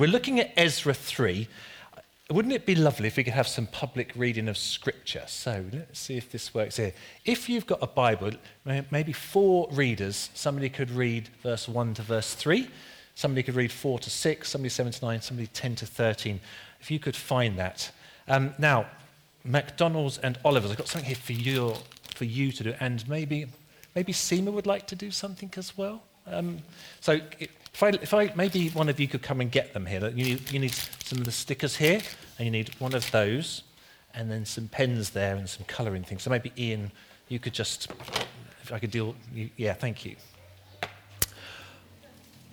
We're looking at Ezra 3. Wouldn't it be lovely if we could have some public reading of Scripture? So let's see if this works here. If you've got a Bible, maybe four readers, somebody could read verse 1 to verse 3, somebody could read 4 to 6, somebody 7 to 9, somebody 10 to 13. If you could find that. Um, now, McDonald's and Oliver's, I've got something here for you, for you to do, and maybe, maybe Seema would like to do something as well. Um, so if I, if I, maybe one of you could come and get them here. You need, you need some of the stickers here, and you need one of those, and then some pens there and some colouring things. So maybe Ian, you could just, if I could deal, you, yeah, thank you.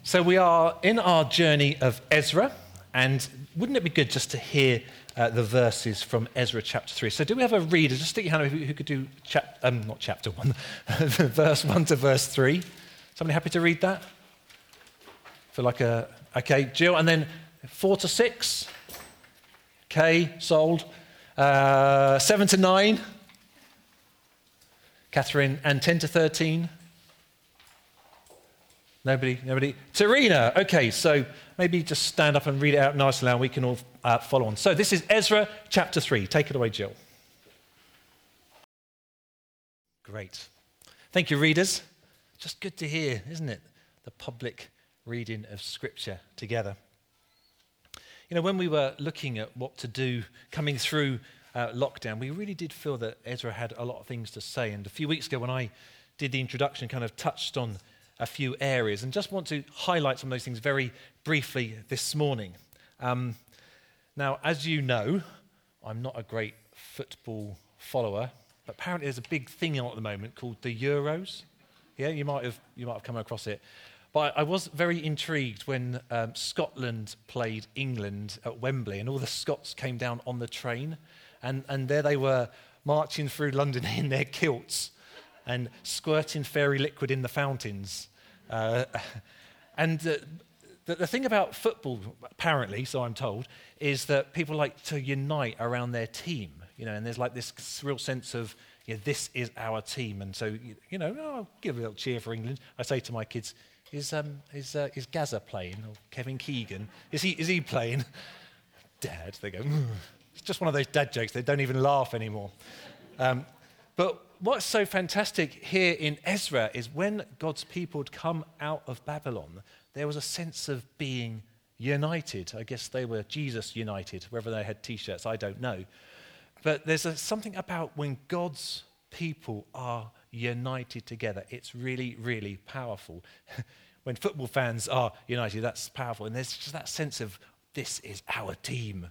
So we are in our journey of Ezra, and wouldn't it be good just to hear uh, the verses from Ezra chapter 3? So do we have a reader? Just stick your hand up who, who could do, chap, um, not chapter 1, verse 1 to verse 3. Somebody happy to read that? For like a, okay, Jill, and then four to six. Okay, sold. Uh, seven to nine. Catherine, and 10 to 13. Nobody, nobody. Tarina, okay, so maybe just stand up and read it out nice and. We can all uh, follow on. So this is Ezra chapter 3. Take it away, Jill. Great. Thank you, readers. Just good to hear, isn't it? The public reading of Scripture together. You know, when we were looking at what to do coming through uh, lockdown, we really did feel that Ezra had a lot of things to say. And a few weeks ago, when I did the introduction, kind of touched on a few areas and just want to highlight some of those things very briefly this morning. Um, now, as you know, I'm not a great football follower, but apparently there's a big thing at the moment called the Euros. Yeah, you might have, you might have come across it. But I was very intrigued when um, Scotland played England at Wembley and all the Scots came down on the train. And, and there they were marching through London in their kilts and squirting fairy liquid in the fountains. Uh, and the, the, the thing about football, apparently, so I'm told, is that people like to unite around their team. You know, and there's like this real sense of, yeah, this is our team. And so, you know, oh, I'll give a little cheer for England. I say to my kids, is, um, is, uh, is Gazza playing? Or Kevin Keegan? Is he, is he playing? Dad. They go, mm. it's just one of those dad jokes. They don't even laugh anymore. Um, but what's so fantastic here in Ezra is when God's people had come out of Babylon, there was a sense of being united. I guess they were Jesus united, whether they had t shirts, I don't know. But there's a, something about when God's people are united together, it's really, really powerful. when football fans are united, that's powerful. And there's just that sense of this is our team.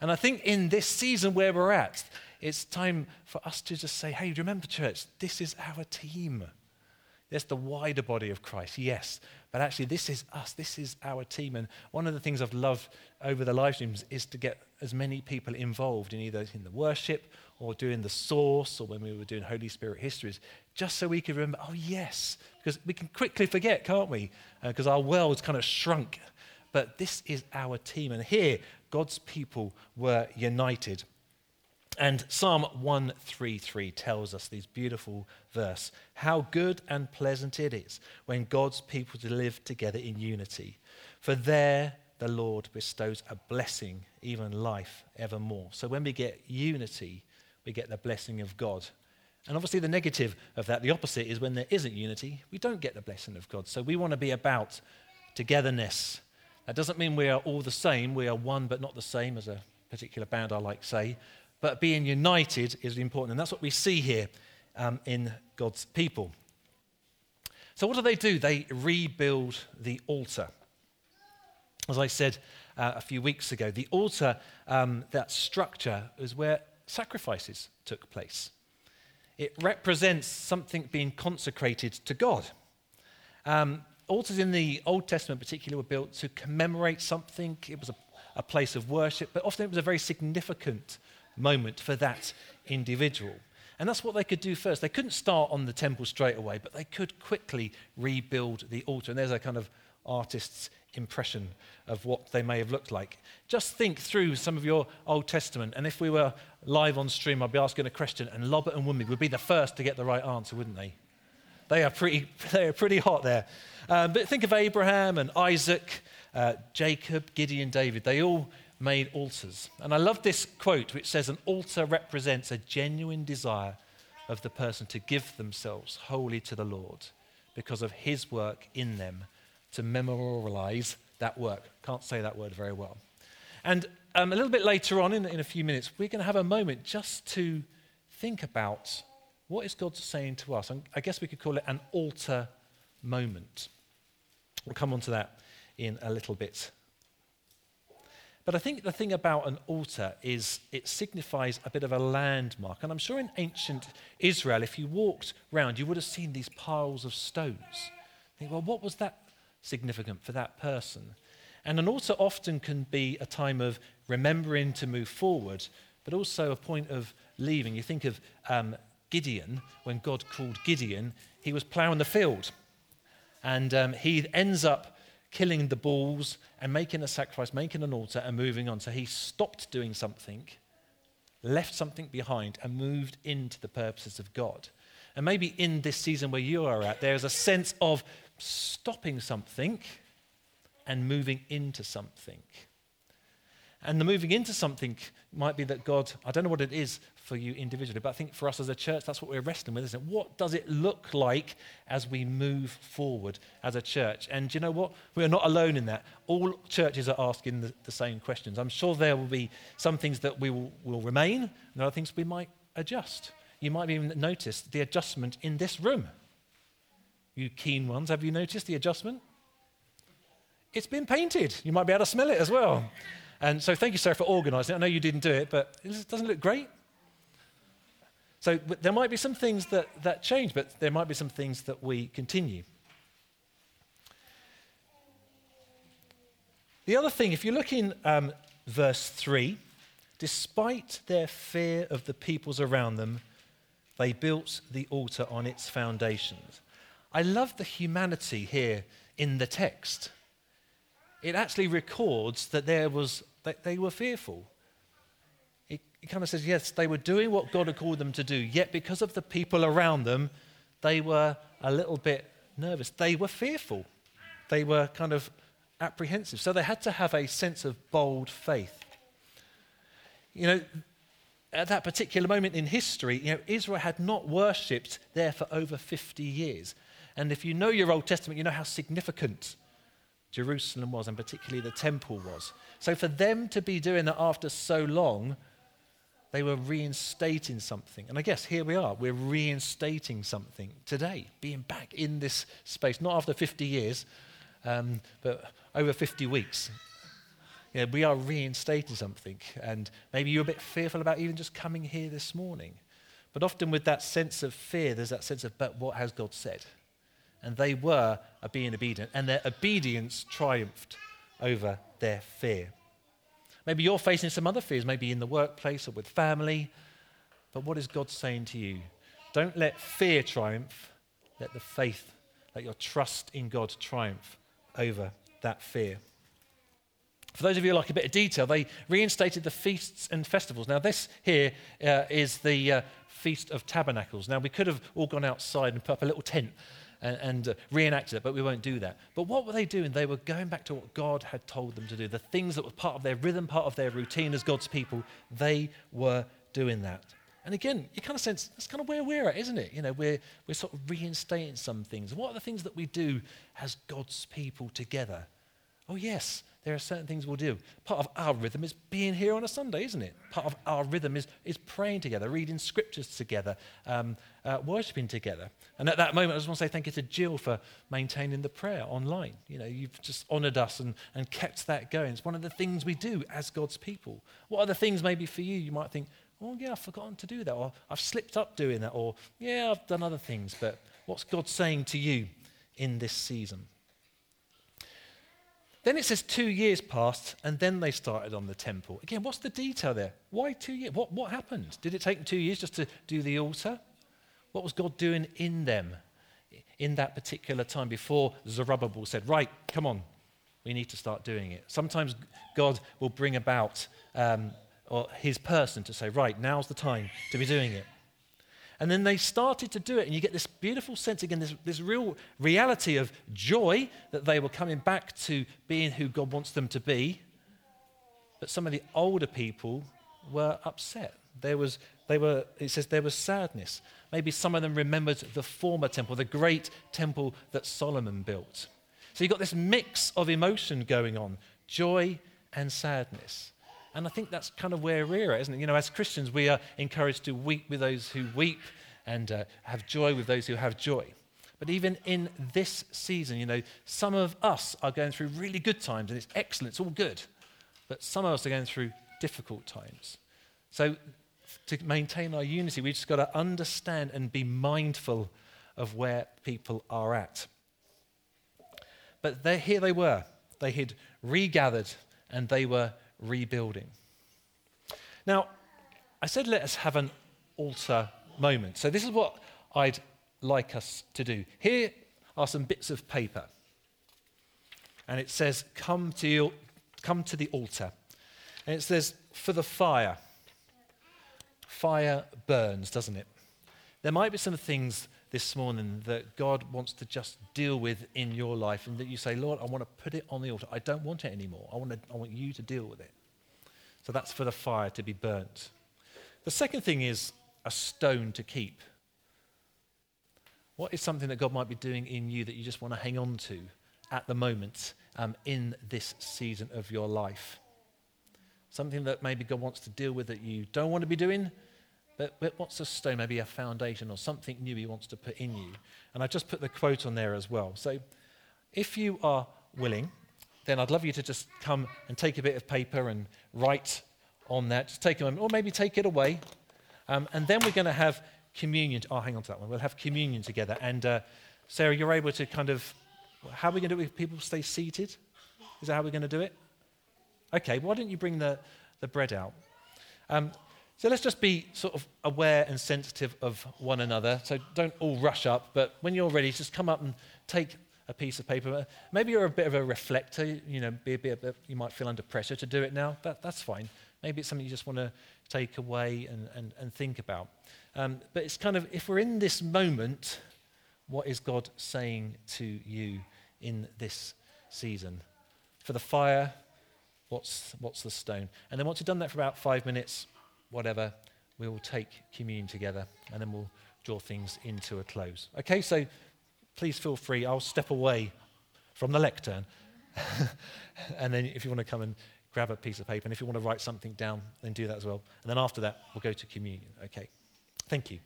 And I think in this season where we're at, it's time for us to just say, hey, remember, church, this is our team. There's the wider body of Christ, yes, but actually, this is us. This is our team. And one of the things I've loved over the live streams is to get as many people involved in either in the worship or doing the source or when we were doing Holy Spirit histories, just so we could remember, oh, yes, because we can quickly forget, can't we? Because uh, our world's kind of shrunk. But this is our team. And here, God's people were united. And Psalm 133 tells us these beautiful verse how good and pleasant it is when God's people live together in unity. For there the Lord bestows a blessing, even life evermore. So when we get unity, we get the blessing of God. And obviously, the negative of that, the opposite, is when there isn't unity, we don't get the blessing of God. So we want to be about togetherness. That doesn't mean we are all the same. We are one but not the same, as a particular band I like say. But being united is important. And that's what we see here um, in God's people. So, what do they do? They rebuild the altar. As I said uh, a few weeks ago, the altar, um, that structure, is where sacrifices took place. It represents something being consecrated to God. Um, altars in the Old Testament, particularly, were built to commemorate something. It was a, a place of worship, but often it was a very significant moment for that individual. And that's what they could do first. They couldn't start on the temple straight away, but they could quickly rebuild the altar. And there's a kind of artist's impression of what they may have looked like. Just think through some of your Old Testament, and if we were live on stream, I'd be asking a question, and Lobbit and Wimby would be the first to get the right answer, wouldn't they? They are pretty, they are pretty hot there. Um, but think of Abraham and Isaac, uh, Jacob, Gideon, David, they all made altars. And I love this quote which says, An altar represents a genuine desire of the person to give themselves wholly to the Lord because of his work in them to memorialize that work. Can't say that word very well. And um, a little bit later on, in, in a few minutes, we're going to have a moment just to think about what is God saying to us. And I guess we could call it an altar moment. We'll come on to that in a little bit. But I think the thing about an altar is it signifies a bit of a landmark. And I'm sure in ancient Israel, if you walked round, you would have seen these piles of stones. Think, well, what was that significant for that person? And an altar often can be a time of remembering to move forward, but also a point of leaving. You think of um, Gideon, when God called Gideon, he was ploughing the field. And um, he ends up killing the bulls and making a sacrifice, making an altar, and moving on. So he stopped doing something, left something behind, and moved into the purposes of God. And maybe in this season where you are at, there's a sense of stopping something and moving into something. And the moving into something might be that God, I don't know what it is for you individually, but I think for us as a church, that's what we're wrestling with, isn't it? What does it look like as we move forward as a church? And you know what? We are not alone in that. All churches are asking the, the same questions. I'm sure there will be some things that we will, will remain, and are things we might adjust. You might even notice the adjustment in this room. You keen ones, have you noticed the adjustment? It's been painted. You might be able to smell it as well. And so thank you, Sarah, for organising it. I know you didn't do it, but it doesn't look great. So there might be some things that, that change, but there might be some things that we continue. The other thing, if you look in um, verse 3, despite their fear of the peoples around them, they built the altar on its foundations. I love the humanity here in the text. It actually records that there was that they were fearful. It kind of says, yes, they were doing what God had called them to do, yet because of the people around them, they were a little bit nervous. They were fearful. They were kind of apprehensive. So they had to have a sense of bold faith. You know, at that particular moment in history, you know, Israel had not worshipped there for over 50 years. And if you know your Old Testament, you know how significant Jerusalem was, and particularly the temple was. So for them to be doing that after so long, they were reinstating something. And I guess here we are. We're reinstating something today, being back in this space, not after 50 years, um, but over 50 weeks. You know, we are reinstating something. And maybe you're a bit fearful about even just coming here this morning. But often with that sense of fear, there's that sense of, but what has God said? and they were being obedient, and their obedience triumphed over their fear. Maybe you're facing some other fears, maybe in the workplace or with family, but what is God saying to you? Don't let fear triumph, let the faith, let your trust in God triumph over that fear. For those of you who like a bit of detail, they reinstated the feasts and festivals. Now, this here uh, is the uh, Feast of Tabernacles. Now, we could have all gone outside and put up a little tent and, and uh, reenacted it, but we won't do that. But what were they doing? They were going back to what God had told them to do. The things that were part of their rhythm, part of their routine as God's people, they were doing that. And again, you kind of sense that's kind of where we're at, isn't it? You know, we're, we're sort of reinstating some things. What are the things that we do as God's people together? Oh, yes, there are certain things we'll do. Part of our rhythm is being here on a Sunday, isn't it? Part of our rhythm is, is praying together, reading scriptures together, um, uh, worshipping together. And at that moment, I just want to say thank you to Jill for maintaining the prayer online. You know, you've just honored us and, and kept that going. It's one of the things we do as God's people. What are the things maybe for you? You might think, oh, yeah, I've forgotten to do that, or I've slipped up doing that, or yeah, I've done other things. But what's God saying to you in this season? Then it says two years passed, and then they started on the temple. Again, what's the detail there? Why two years? What, what happened? Did it take them two years just to do the altar? What was God doing in them in that particular time before Zerubbabel said, Right, come on, we need to start doing it? Sometimes God will bring about um, or his person to say, Right, now's the time to be doing it. And then they started to do it, and you get this beautiful sense again, this, this real reality of joy that they were coming back to being who God wants them to be. But some of the older people were upset. There was, they were, it says there was sadness. Maybe some of them remembered the former temple, the great temple that Solomon built. So you've got this mix of emotion going on joy and sadness. And I think that's kind of where we're at, isn't it? You know, as Christians, we are encouraged to weep with those who weep and uh, have joy with those who have joy. But even in this season, you know, some of us are going through really good times and it's excellent, it's all good. But some of us are going through difficult times. So to maintain our unity, we've just got to understand and be mindful of where people are at. But here they were. They had regathered and they were rebuilding. Now, I said let us have an altar moment. So, this is what I'd like us to do. Here are some bits of paper. And it says, Come to, your, come to the altar. And it says, For the fire. Fire burns, doesn't it? There might be some things this morning that God wants to just deal with in your life, and that you say, Lord, I want to put it on the altar. I don't want it anymore. I want, to, I want you to deal with it. So that's for the fire to be burnt. The second thing is a stone to keep. What is something that God might be doing in you that you just want to hang on to at the moment um, in this season of your life? Something that maybe God wants to deal with that you don't want to be doing, but, but what's a stone? Maybe a foundation or something new He wants to put in you. And I just put the quote on there as well. So if you are willing, then I'd love you to just come and take a bit of paper and write on that. Just take a moment, or maybe take it away. Um, and then we're going to have communion. Oh, hang on to that one. We'll have communion together. And uh, Sarah, you're able to kind of, how are we going to do it people stay seated? Is that how we're going to do it? Okay, why don't you bring the, the bread out? Um, so let's just be sort of aware and sensitive of one another. So don't all rush up, but when you're ready, just come up and take a piece of paper. Maybe you're a bit of a reflector, you know, be a bit, you might feel under pressure to do it now. That, that's fine. Maybe it's something you just want to take away and, and, and think about. Um, but it's kind of, if we're in this moment, what is God saying to you in this season? For the fire, what's, what's the stone? And then once you've done that for about five minutes, whatever, we will take communion together and then we'll draw things into a close. Okay, so please feel free. I'll step away from the lectern. and then if you want to come and grab a piece of paper, and if you want to write something down, then do that as well. And then after that, we'll go to communion. Okay, thank you.